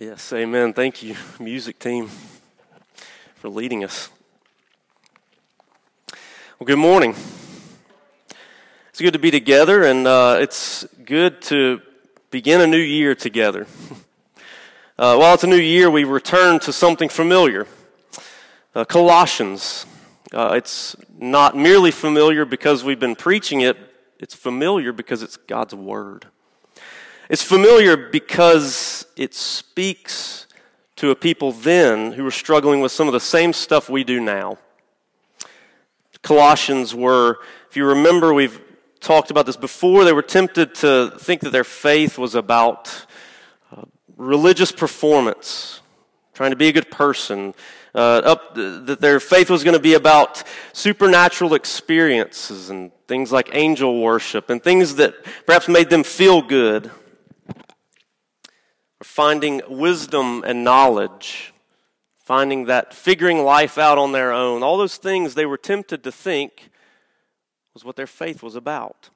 Yes, amen. Thank you, music team, for leading us. Well, good morning. It's good to be together, and uh, it's good to begin a new year together. Uh, while it's a new year, we return to something familiar uh, Colossians. Uh, it's not merely familiar because we've been preaching it, it's familiar because it's God's Word. It's familiar because it speaks to a people then who were struggling with some of the same stuff we do now. Colossians were, if you remember, we've talked about this before, they were tempted to think that their faith was about uh, religious performance, trying to be a good person, uh, up, that their faith was going to be about supernatural experiences and things like angel worship and things that perhaps made them feel good finding wisdom and knowledge, finding that figuring life out on their own, all those things they were tempted to think was what their faith was about.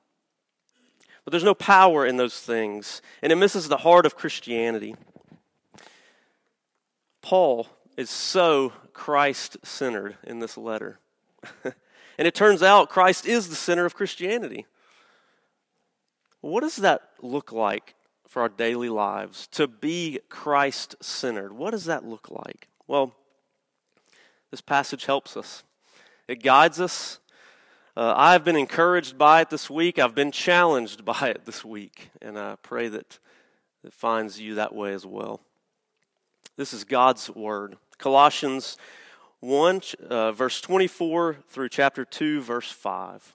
But there's no power in those things, and it misses the heart of Christianity. Paul is so Christ centered in this letter. and it turns out Christ is the center of Christianity. What does that look like for our daily lives to be Christ centered. What does that look like? Well, this passage helps us, it guides us. Uh, I've been encouraged by it this week. I've been challenged by it this week, and I pray that it finds you that way as well. This is God's word. Colossians 1, uh, verse 24 through chapter 2, verse 5.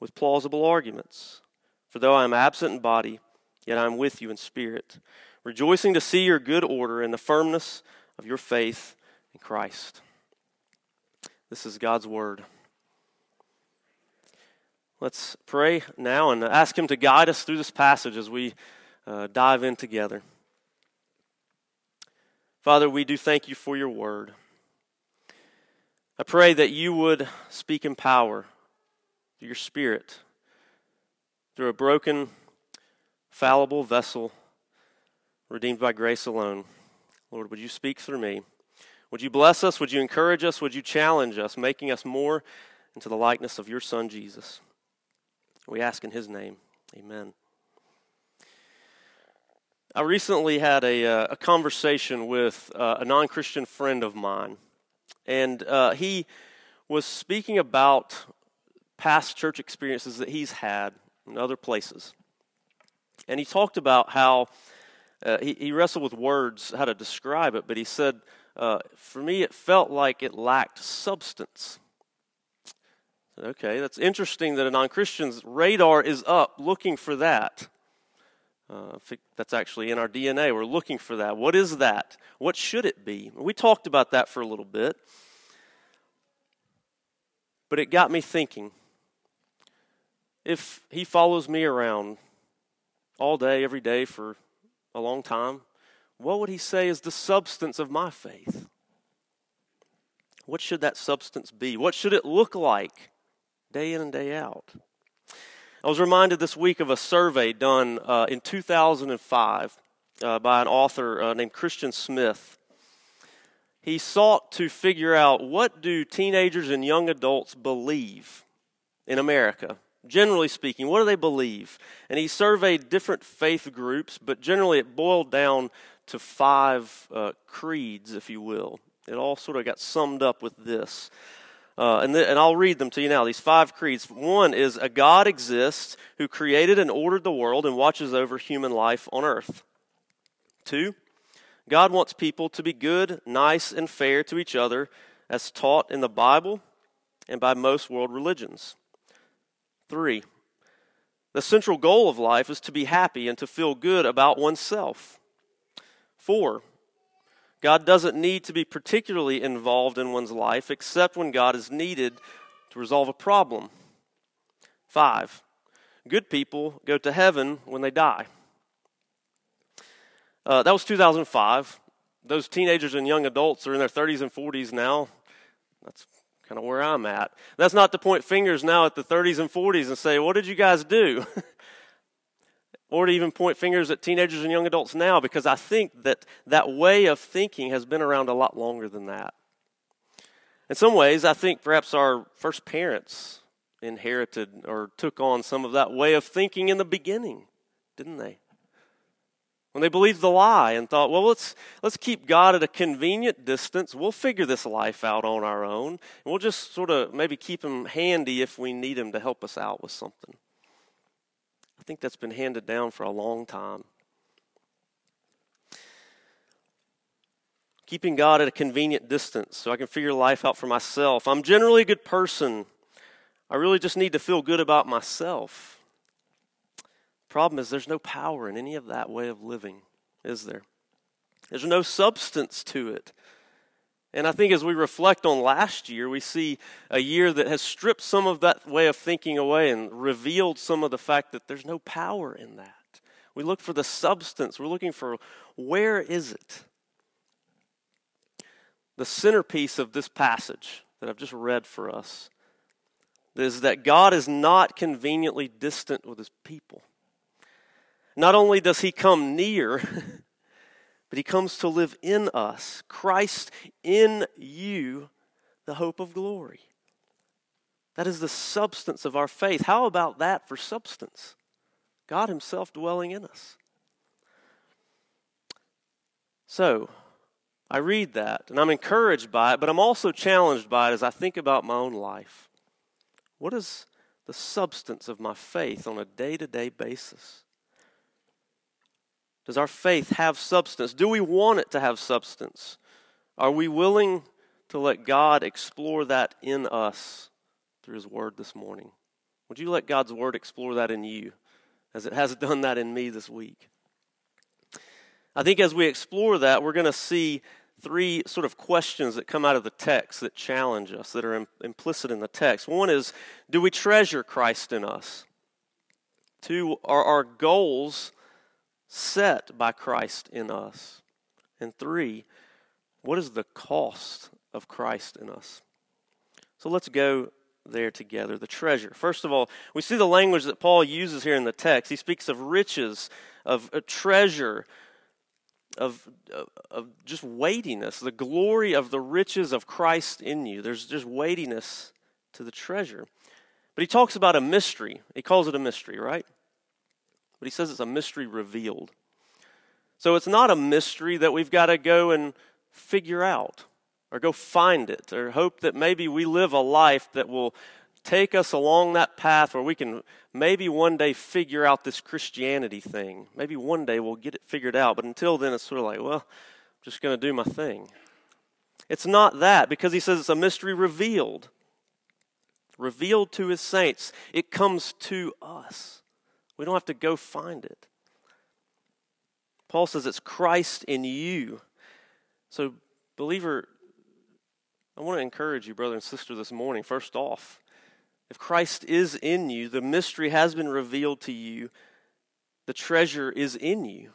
with plausible arguments. For though I am absent in body, yet I am with you in spirit, rejoicing to see your good order and the firmness of your faith in Christ. This is God's word. Let's pray now and ask Him to guide us through this passage as we uh, dive in together. Father, we do thank you for your word. I pray that you would speak in power through your Spirit, through a broken, fallible vessel redeemed by grace alone. Lord, would you speak through me? Would you bless us? Would you encourage us? Would you challenge us, making us more into the likeness of your Son, Jesus? We ask in his name. Amen. I recently had a, uh, a conversation with uh, a non Christian friend of mine, and uh, he was speaking about past church experiences that he's had in other places. And he talked about how uh, he, he, wrestled with words, how to describe it, but he said, uh, For me, it felt like it lacked substance. Okay, that's interesting that a non Christian's radar is up looking for that. Uh, that's actually in our DNA. We're looking for that. What is that? What should it be? We talked about that for a little bit. But it got me thinking if he follows me around all day, every day for a long time, what would he say is the substance of my faith? What should that substance be? What should it look like day in and day out? I was reminded this week of a survey done uh, in 2005 uh, by an author uh, named Christian Smith. He sought to figure out what do teenagers and young adults believe in America generally speaking, what do they believe? And he surveyed different faith groups, but generally it boiled down to five uh, creeds, if you will. It all sort of got summed up with this. Uh, and, th- and I'll read them to you now. These five creeds. One is a God exists who created and ordered the world and watches over human life on earth. Two, God wants people to be good, nice, and fair to each other as taught in the Bible and by most world religions. Three, the central goal of life is to be happy and to feel good about oneself. Four, God doesn't need to be particularly involved in one's life except when God is needed to resolve a problem. Five, good people go to heaven when they die. Uh, that was 2005. Those teenagers and young adults are in their 30s and 40s now. That's kind of where I'm at. That's not to point fingers now at the 30s and 40s and say, What did you guys do? or to even point fingers at teenagers and young adults now, because I think that that way of thinking has been around a lot longer than that. In some ways, I think perhaps our first parents inherited or took on some of that way of thinking in the beginning, didn't they? When they believed the lie and thought, well, let's, let's keep God at a convenient distance. We'll figure this life out on our own. And we'll just sort of maybe keep him handy if we need him to help us out with something. I think that's been handed down for a long time. Keeping God at a convenient distance so I can figure life out for myself. I'm generally a good person. I really just need to feel good about myself. Problem is, there's no power in any of that way of living, is there? There's no substance to it. And I think as we reflect on last year, we see a year that has stripped some of that way of thinking away and revealed some of the fact that there's no power in that. We look for the substance, we're looking for where is it? The centerpiece of this passage that I've just read for us is that God is not conveniently distant with his people. Not only does he come near, but he comes to live in us. Christ in you, the hope of glory. That is the substance of our faith. How about that for substance? God Himself dwelling in us. So, I read that and I'm encouraged by it, but I'm also challenged by it as I think about my own life. What is the substance of my faith on a day to day basis? Does our faith have substance? Do we want it to have substance? Are we willing to let God explore that in us through His Word this morning? Would you let God's Word explore that in you as it has done that in me this week? I think as we explore that, we're going to see three sort of questions that come out of the text that challenge us, that are implicit in the text. One is Do we treasure Christ in us? Two, are our goals set by Christ in us? And three, what is the cost of Christ in us? So let's go there together. The treasure. First of all, we see the language that Paul uses here in the text. He speaks of riches, of a treasure, of, of, of just weightiness, the glory of the riches of Christ in you. There's just weightiness to the treasure. But he talks about a mystery. He calls it a mystery, right? But he says it's a mystery revealed. So it's not a mystery that we've got to go and figure out or go find it or hope that maybe we live a life that will take us along that path where we can maybe one day figure out this Christianity thing. Maybe one day we'll get it figured out. But until then, it's sort of like, well, I'm just going to do my thing. It's not that because he says it's a mystery revealed. Revealed to his saints. It comes to us. We don't have to go find it. Paul says it's Christ in you. So, believer, I want to encourage you, brother and sister, this morning. First off, if Christ is in you, the mystery has been revealed to you, the treasure is in you.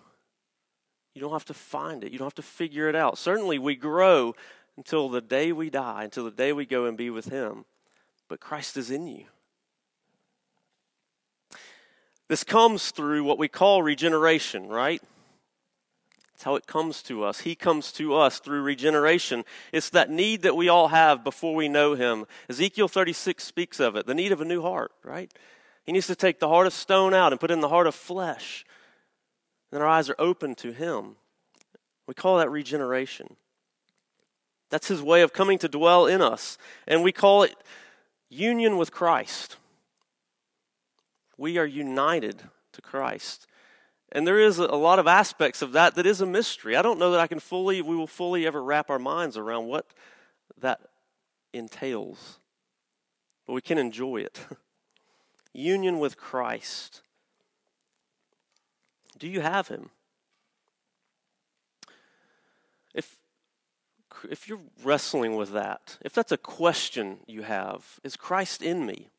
You don't have to find it, you don't have to figure it out. Certainly, we grow until the day we die, until the day we go and be with Him, but Christ is in you. This comes through what we call regeneration, right? That's how it comes to us. He comes to us through regeneration. It's that need that we all have before we know Him. Ezekiel 36 speaks of it the need of a new heart, right? He needs to take the heart of stone out and put in the heart of flesh. And our eyes are open to Him. We call that regeneration. That's His way of coming to dwell in us. And we call it union with Christ. We are united to Christ. And there is a lot of aspects of that that is a mystery. I don't know that I can fully, we will fully ever wrap our minds around what that entails. But we can enjoy it. Union with Christ. Do you have him? If if you're wrestling with that, if that's a question you have, is Christ in me?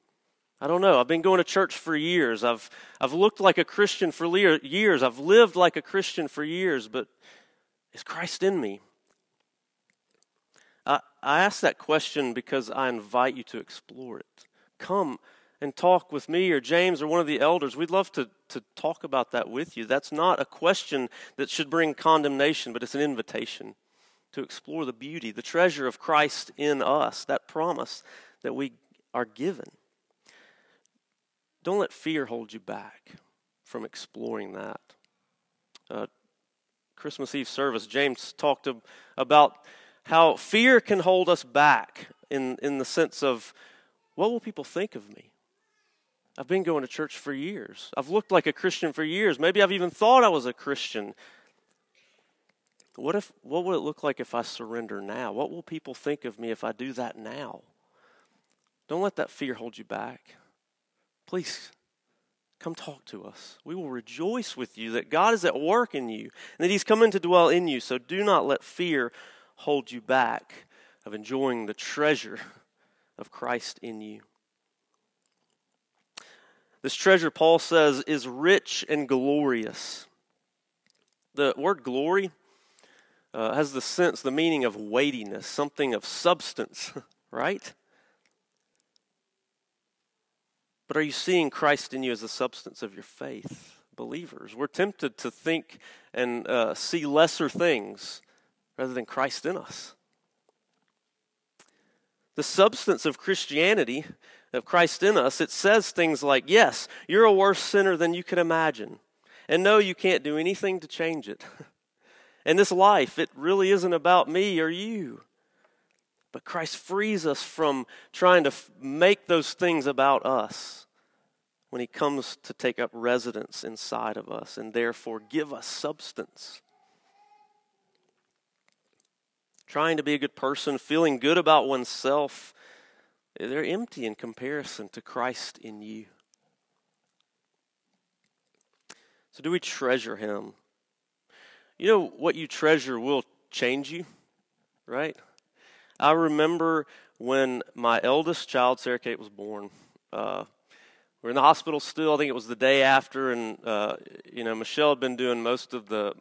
I don't know. I've been going to church for years. I've, I've looked like a Christian for years. I've lived like a Christian for years, but is Christ in me? I, I ask that question because I invite you to explore it. Come and talk with me or James or one of the elders. We'd love to, to talk about that with you. That's not a question that should bring condemnation, but it's an invitation to explore the beauty, the treasure of Christ in us, that promise that we are given. Don't let fear hold you back from exploring that. Uh, Christmas Eve service, James talked about how fear can hold us back in, in the sense of what will people think of me? I've been going to church for years. I've looked like a Christian for years. Maybe I've even thought I was a Christian. What if what will it look like if I surrender now? What will people think of me if I do that now? Don't let that fear hold you back. Please come talk to us. We will rejoice with you that God is at work in you and that He's coming to dwell in you. So do not let fear hold you back of enjoying the treasure of Christ in you. This treasure, Paul says, is rich and glorious. The word glory uh, has the sense, the meaning of weightiness, something of substance, right? But are you seeing Christ in you as the substance of your faith? Believers, we're tempted to think and uh, see lesser things rather than Christ in us. The substance of Christianity, of Christ in us, it says things like, yes, you're a worse sinner than you could imagine. And no, you can't do anything to change it. and this life, it really isn't about me or you. But Christ frees us from trying to f- make those things about us when He comes to take up residence inside of us and therefore give us substance. Trying to be a good person, feeling good about oneself, they're empty in comparison to Christ in you. So, do we treasure Him? You know, what you treasure will change you, right? I remember when my eldest child, Sarah Kate, was born. Uh, we are in the hospital still. I think it was the day after, and uh, you know, Michelle had been doing most of the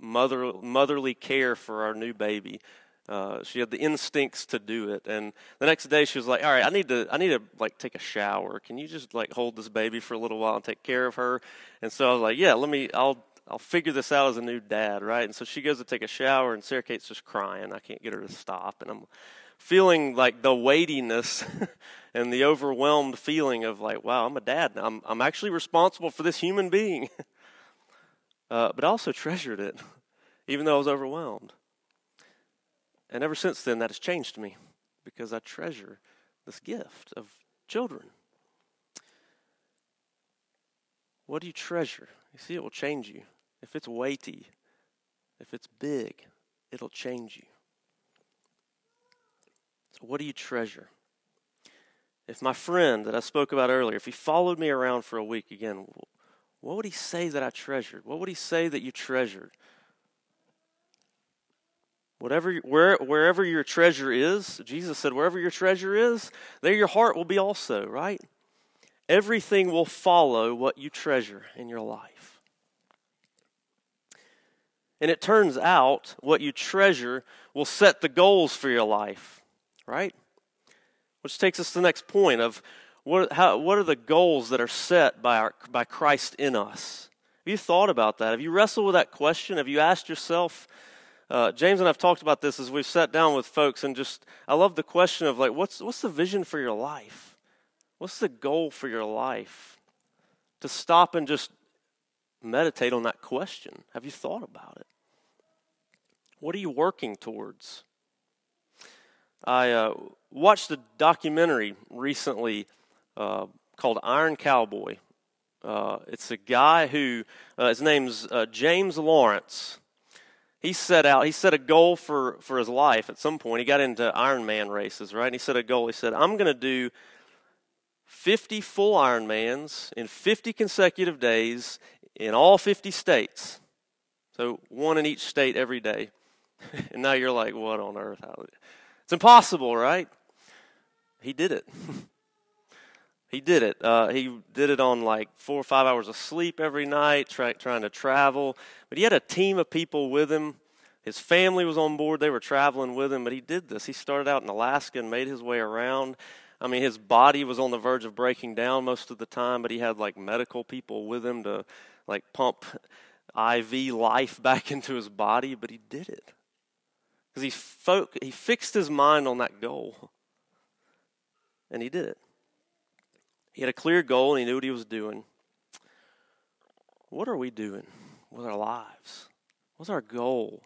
mother motherly care for our new baby. Uh, she had the instincts to do it, and the next day she was like, "All right, I need to, I need to like take a shower. Can you just like hold this baby for a little while and take care of her?" And so I was like, "Yeah, let me. I'll I'll figure this out as a new dad, right? And so she goes to take a shower, and Sarah Kate's just crying. I can't get her to stop, and I'm feeling like the weightiness and the overwhelmed feeling of like, wow, I'm a dad. I'm I'm actually responsible for this human being. uh, but I also treasured it, even though I was overwhelmed. And ever since then, that has changed me because I treasure this gift of children. What do you treasure? You see, it will change you. If it's weighty, if it's big, it'll change you. So, what do you treasure? If my friend that I spoke about earlier, if he followed me around for a week again, what would he say that I treasured? What would he say that you treasured? Whatever, where, wherever your treasure is, Jesus said, wherever your treasure is, there your heart will be also, right? Everything will follow what you treasure in your life. And it turns out what you treasure will set the goals for your life, right? Which takes us to the next point of What, how, what are the goals that are set by, our, by Christ in us? Have you thought about that? Have you wrestled with that question? Have you asked yourself? Uh, James and I've talked about this as we've sat down with folks, and just I love the question of like, what's what's the vision for your life? What's the goal for your life? To stop and just meditate on that question. Have you thought about it? What are you working towards? I uh, watched a documentary recently uh, called Iron Cowboy. Uh, it's a guy who, uh, his name's uh, James Lawrence. He set out, he set a goal for, for his life at some point. He got into Ironman races, right? And he set a goal. He said, I'm going to do 50 full Ironmans in 50 consecutive days in all 50 states. So one in each state every day. and now you're like, what on earth? It's impossible, right? He did it. he did it. Uh, he did it on like four or five hours of sleep every night, try, trying to travel. But he had a team of people with him. His family was on board. They were traveling with him, but he did this. He started out in Alaska and made his way around. I mean, his body was on the verge of breaking down most of the time, but he had like medical people with him to like pump IV life back into his body, but he did it. Because he, fo- he fixed his mind on that goal. And he did it. He had a clear goal and he knew what he was doing. What are we doing with our lives? What's our goal?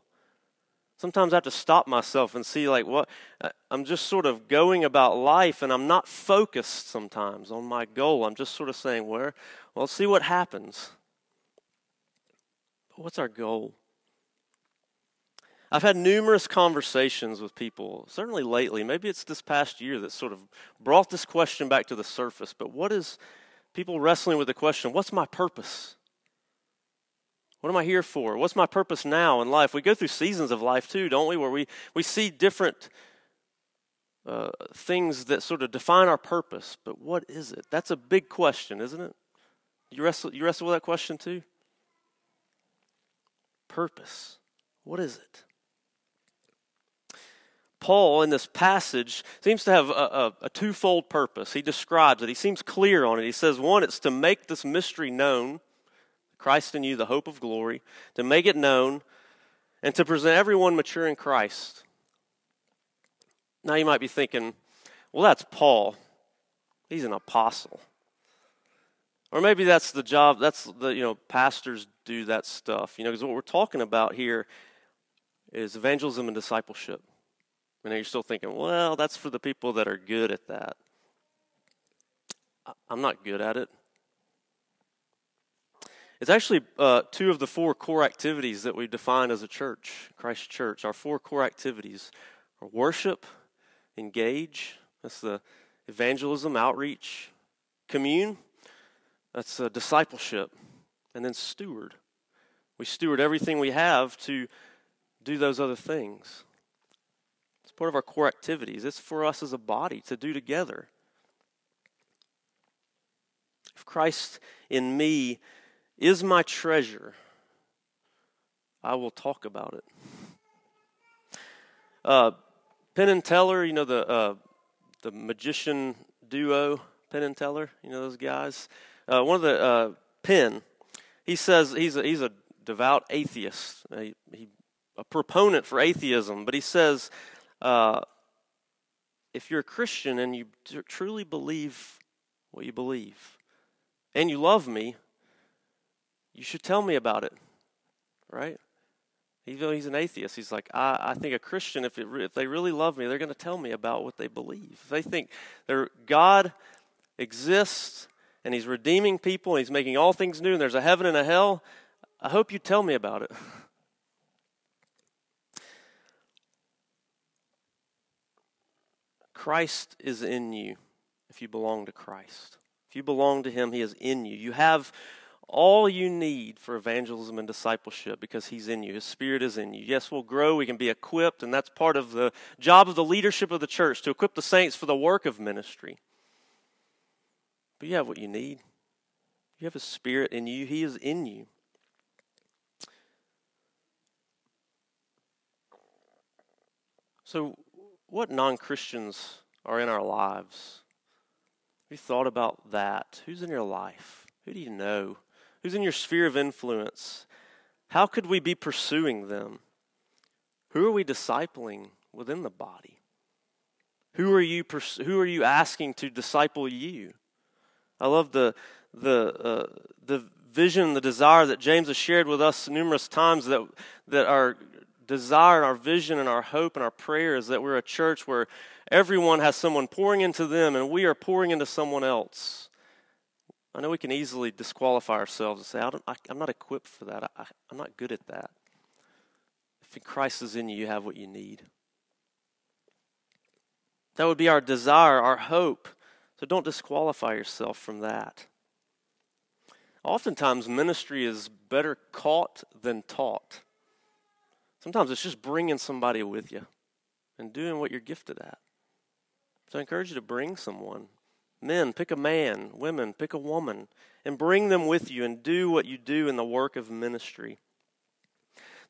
Sometimes I have to stop myself and see, like, what uh, I'm just sort of going about life and I'm not focused sometimes on my goal. I'm just sort of saying, where, well, see what happens. What's our goal? I've had numerous conversations with people, certainly lately, maybe it's this past year that sort of brought this question back to the surface. But what is people wrestling with the question, what's my purpose? What am I here for? What's my purpose now in life? We go through seasons of life too, don't we, where we, we see different uh, things that sort of define our purpose. But what is it? That's a big question, isn't it? You wrestle, you wrestle with that question too? Purpose. What is it? Paul in this passage seems to have a, a, a, twofold purpose. He describes it, he seems clear on it. He says, one, it's to make this mystery known Christ in you, the hope of glory, to make it known, and to present everyone mature in Christ. Now you might be thinking, well, that's Paul. He's an apostle. Or maybe that's the job, that's the, you know, pastors do that stuff. You know, because what we're talking about here is evangelism and discipleship. I know you're still thinking, well, that's for the people that are good at that. I'm not good at it. It's actually uh, two of the four core activities that we define as a church, Christ Church. Our four core activities are worship, engage, that's the evangelism, outreach, commune, that's uh, discipleship, and then steward. We steward everything we have to do those other things. It's part of our core activities. It's for us as a body to do together. If Christ in me is my treasure, I will talk about it. Uh, Penn and Teller, you know the uh, the magician duo, Penn and Teller, you know those guys. Uh, one of the uh, he says he's a, he's a devout atheist, a, he, a proponent for atheism, but he says uh, if you're a Christian and you truly believe what you believe, and you love me, you should tell me about it, right? Even though he's an atheist, he's like, I, I think a Christian, if, it, if they really love me, they're going to tell me about what they believe. If they think God exists and he's redeeming people and he's making all things new and there's a heaven and a hell, I hope you tell me about it. Christ is in you if you belong to Christ. If you belong to Him, He is in you. You have all you need for evangelism and discipleship because He's in you. His Spirit is in you. Yes, we'll grow, we can be equipped, and that's part of the job of the leadership of the church to equip the saints for the work of ministry. But you have what you need. You have a Spirit in you, He is in you. So, what non Christians are in our lives. Have you thought about that? Who's in your life? Who do you know? Who's in your sphere of influence? How could we be pursuing them? Who are we discipling within the body? Who are you who are you asking to disciple you? I love the the uh, the vision, the desire that James has shared with us numerous times that that our desire, and our vision, and our hope and our prayer is that we're a church where everyone has someone pouring into them and we are pouring into someone else. I know we can easily disqualify ourselves and say, I am not equipped for that. I, I'm not good at that. If Christ is in you, you have what you need. That would be our desire, our hope. So don't disqualify yourself from that. Oftentimes, ministry is better caught than taught. Sometimes it's just bringing somebody with you and doing what you're gifted at. So I encourage you to bring someone. Men, pick a man. Women, pick a woman. And bring them with you and do what you do in the work of ministry.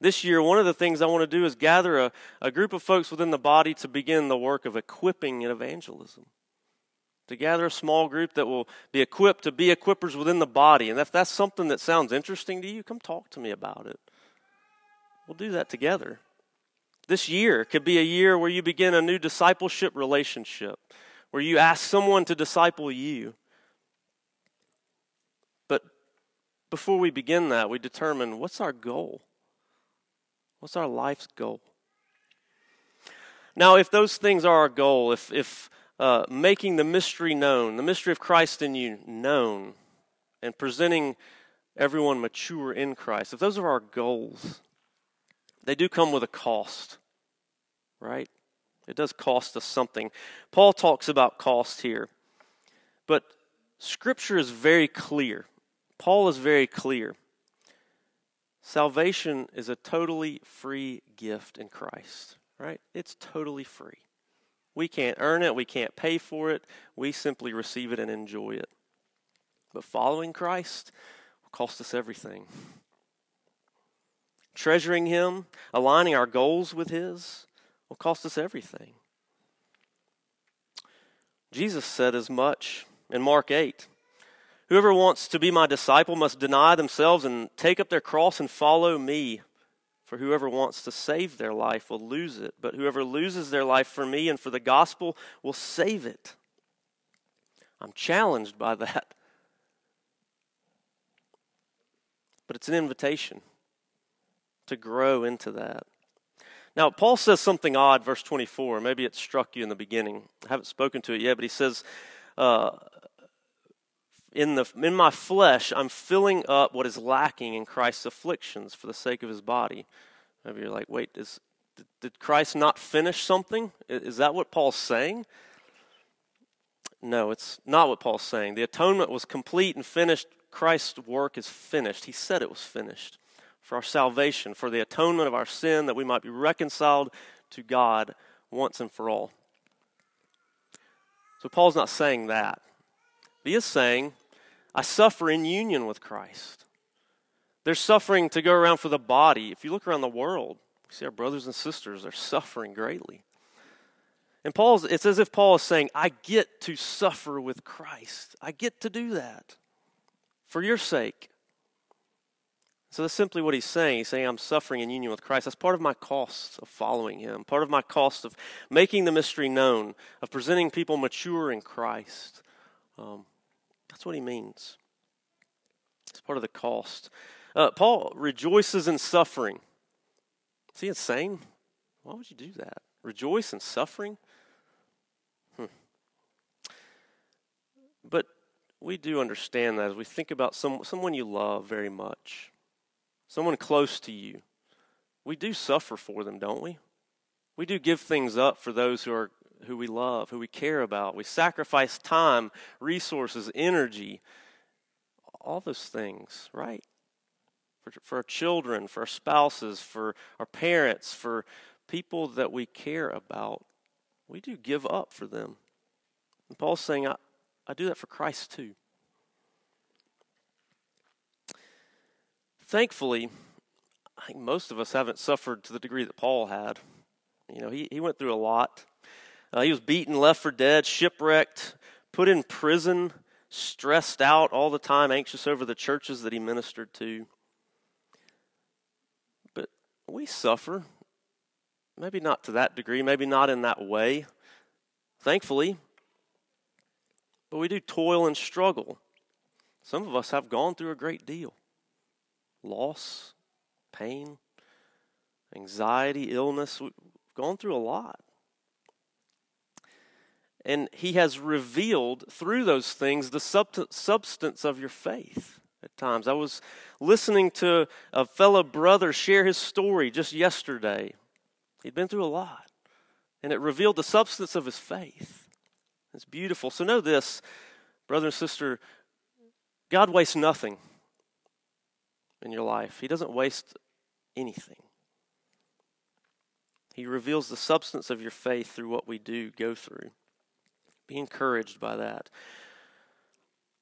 This year, one of the things I want to do is gather a, a group of folks within the body to begin the work of equipping and evangelism. To gather a small group that will be equipped to be equippers within the body. And if that's something that sounds interesting to you, come talk to me about it. We'll do that together. This year could be a year where you begin a new discipleship relationship, where you ask someone to disciple you. But before we begin that, we determine what's our goal? What's our life's goal? Now, if those things are our goal, if, if uh, making the mystery known, the mystery of Christ in you known, and presenting everyone mature in Christ, if those are our goals, they do come with a cost, right? It does cost us something. Paul talks about cost here, but Scripture is very clear. Paul is very clear. Salvation is a totally free gift in Christ, right? It's totally free. We can't earn it, we can't pay for it, we simply receive it and enjoy it. But following Christ will cost us everything. Treasuring Him, aligning our goals with His, will cost us everything. Jesus said as much in Mark 8. Whoever wants to be my disciple must deny themselves and take up their cross and follow me. For whoever wants to save their life will lose it, but whoever loses their life for me and for the gospel will save it. I'm challenged by that. But it's an invitation to grow into that. Now, Paul says something odd, verse 24. Maybe it struck you in the beginning. I haven't spoken to it yet, but he says, uh, in, the, in my flesh, I'm filling up what is lacking in Christ's afflictions for the sake of his body. Maybe you're like, wait, is, did, did Christ not finish something? Is that what Paul's saying? No, it's not what Paul's saying. The atonement was complete and finished. Christ's work is finished. He said it was finished for our salvation, for the atonement of our sin, that we might be reconciled to God once and for all. So Paul's not saying that. He is saying I suffer in union with Christ. There's suffering to go around for the body. If you look around the world, we see our brothers and sisters are suffering greatly. And Paul's it's as if Paul is saying, I get to suffer with Christ. I get to do that for your sake. So that's simply what he's saying. He's saying, I'm suffering in union with Christ. That's part of my cost of following him, part of my cost of making the mystery known, of presenting people mature in Christ. Um, that's what he means. It's part of the cost. Uh, Paul rejoices in suffering. Is he insane? Why would you do that? Rejoice in suffering? Hmm. But we do understand that as we think about some, someone you love very much, someone close to you. We do suffer for them, don't we? We do give things up for those who are who we love, who we care about. We sacrifice time, resources, energy, all those things, right? For, for our children, for our spouses, for our parents, for people that we care about. We do give up for them. And Paul's saying, I, I do that for Christ too. Thankfully, I think most of us haven't suffered to the degree that Paul had. You know, he, he went through a lot. Uh, he was beaten, left for dead, shipwrecked, put in prison, stressed out all the time, anxious over the churches that he ministered to. But we suffer. Maybe not to that degree, maybe not in that way, thankfully. But we do toil and struggle. Some of us have gone through a great deal loss, pain, anxiety, illness. We've gone through a lot. And he has revealed through those things the substance of your faith at times. I was listening to a fellow brother share his story just yesterday. He'd been through a lot, and it revealed the substance of his faith. It's beautiful. So, know this, brother and sister God wastes nothing in your life, He doesn't waste anything. He reveals the substance of your faith through what we do go through. Be encouraged by that.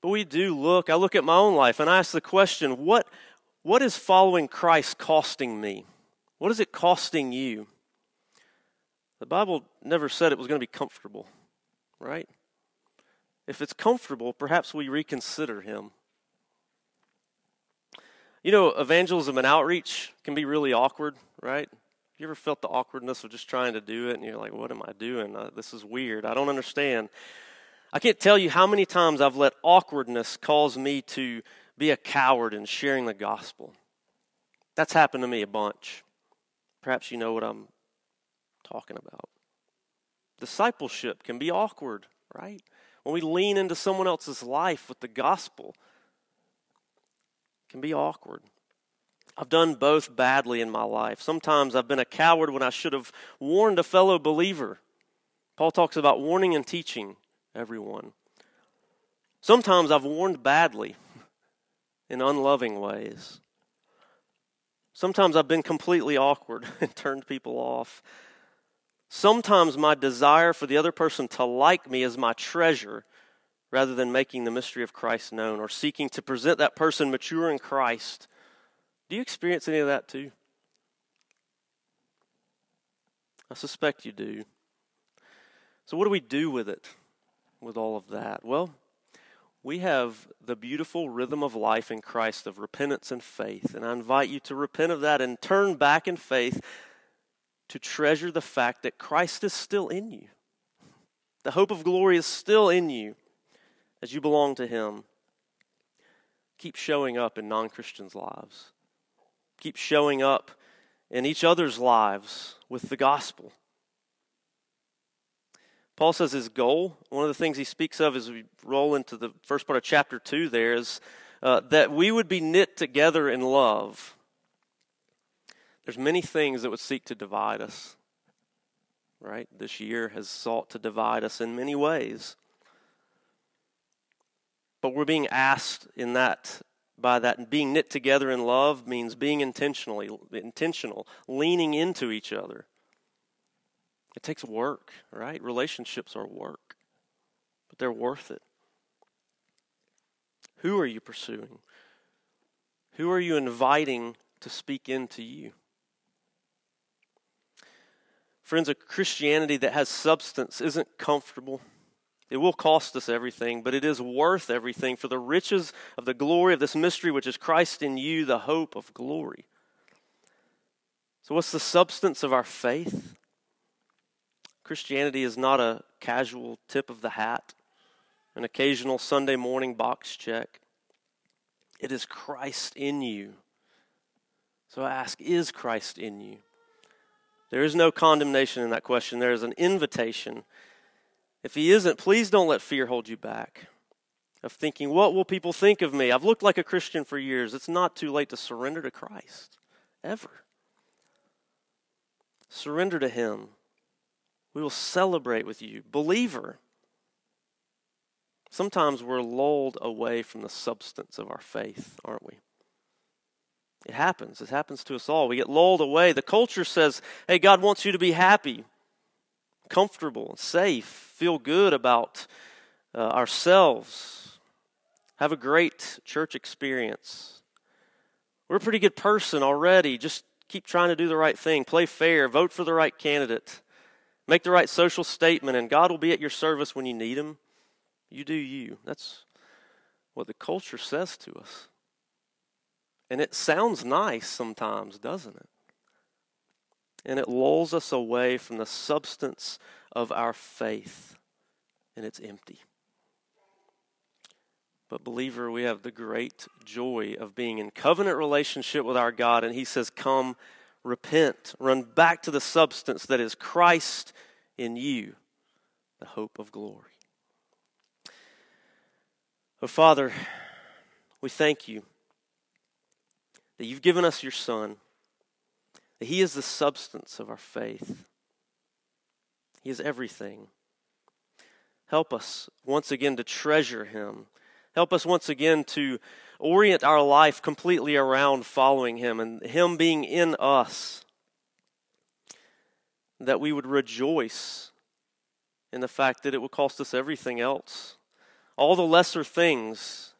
But we do look, I look at my own life and I ask the question what, what is following Christ costing me? What is it costing you? The Bible never said it was going to be comfortable, right? If it's comfortable, perhaps we reconsider Him. You know, evangelism and outreach can be really awkward, right? You ever felt the awkwardness of just trying to do it and you're like, what am I doing? Uh, this is weird. I don't understand. I can't tell you how many times I've let awkwardness cause me to be a coward in sharing the gospel. That's happened to me a bunch. Perhaps you know what I'm talking about. Discipleship can be awkward, right? When we lean into someone else's life with the gospel, can be awkward. I've done both badly in my life. Sometimes I've been a coward when I should have warned a fellow believer. Paul talks about warning and teaching everyone. Sometimes I've warned badly in unloving ways. Sometimes I've been completely awkward and turned people off. Sometimes my desire for the other person to like me is my treasure rather than making the mystery of Christ known or seeking to present that person mature in Christ do you experience any of that too? I suspect you do. So, what do we do with it, with all of that? Well, we have the beautiful rhythm of life in Christ of repentance and faith. And I invite you to repent of that and turn back in faith to treasure the fact that Christ is still in you. The hope of glory is still in you as you belong to Him. Keep showing up in non Christians' lives keep showing up in each other's lives with the gospel. Paul says his goal, one of the things he speaks of as we roll into the first part of chapter 2 there, is uh, that we would be knit together in love. There's many things that would seek to divide us, right? This year has sought to divide us in many ways. But we're being asked in that by that being knit together in love means being intentionally intentional, leaning into each other. It takes work, right? Relationships are work, but they're worth it. Who are you pursuing? Who are you inviting to speak into you? Friends, a Christianity that has substance isn't comfortable. It will cost us everything, but it is worth everything for the riches of the glory of this mystery, which is Christ in you, the hope of glory. So, what's the substance of our faith? Christianity is not a casual tip of the hat, an occasional Sunday morning box check. It is Christ in you. So I ask, is Christ in you? There is no condemnation in that question. There is an invitation if he isn't, please don't let fear hold you back of thinking, what will people think of me? I've looked like a Christian for years. It's not too late to surrender to Christ, ever. Surrender to him. We will celebrate with you. Believer. Sometimes we're lulled away from the substance of our faith, aren't we? It happens. It happens to us all. We get lulled away. The culture says, hey, God wants you to be happy comfortable, safe, feel good about uh, ourselves, have a great church experience. We're a pretty good person already. Just keep trying to do the right thing, play fair, vote for the right candidate, make the right social statement, and God will be at your service when you need Him. You do you. That's what the culture says to us. And it sounds nice sometimes, doesn't it? And it lulls us away from the substance of our faith, and it's empty. But, believer, we have the great joy of being in covenant relationship with our God, and He says, Come, repent, run back to the substance that is Christ in you, the hope of glory. Oh, Father, we thank you that you've given us your Son, that He is the substance of our faith, He is everything. Help us once again to treasure Him. Help us once again to orient our life completely around following Him and Him being in us. That we would rejoice in the fact that it would cost us everything else all the lesser things,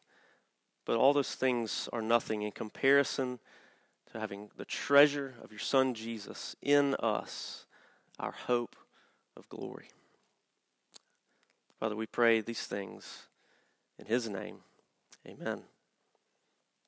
but all those things are nothing in comparison to having the treasure of your Son Jesus in us, our hope of glory. Father, we pray these things in His name. Amen.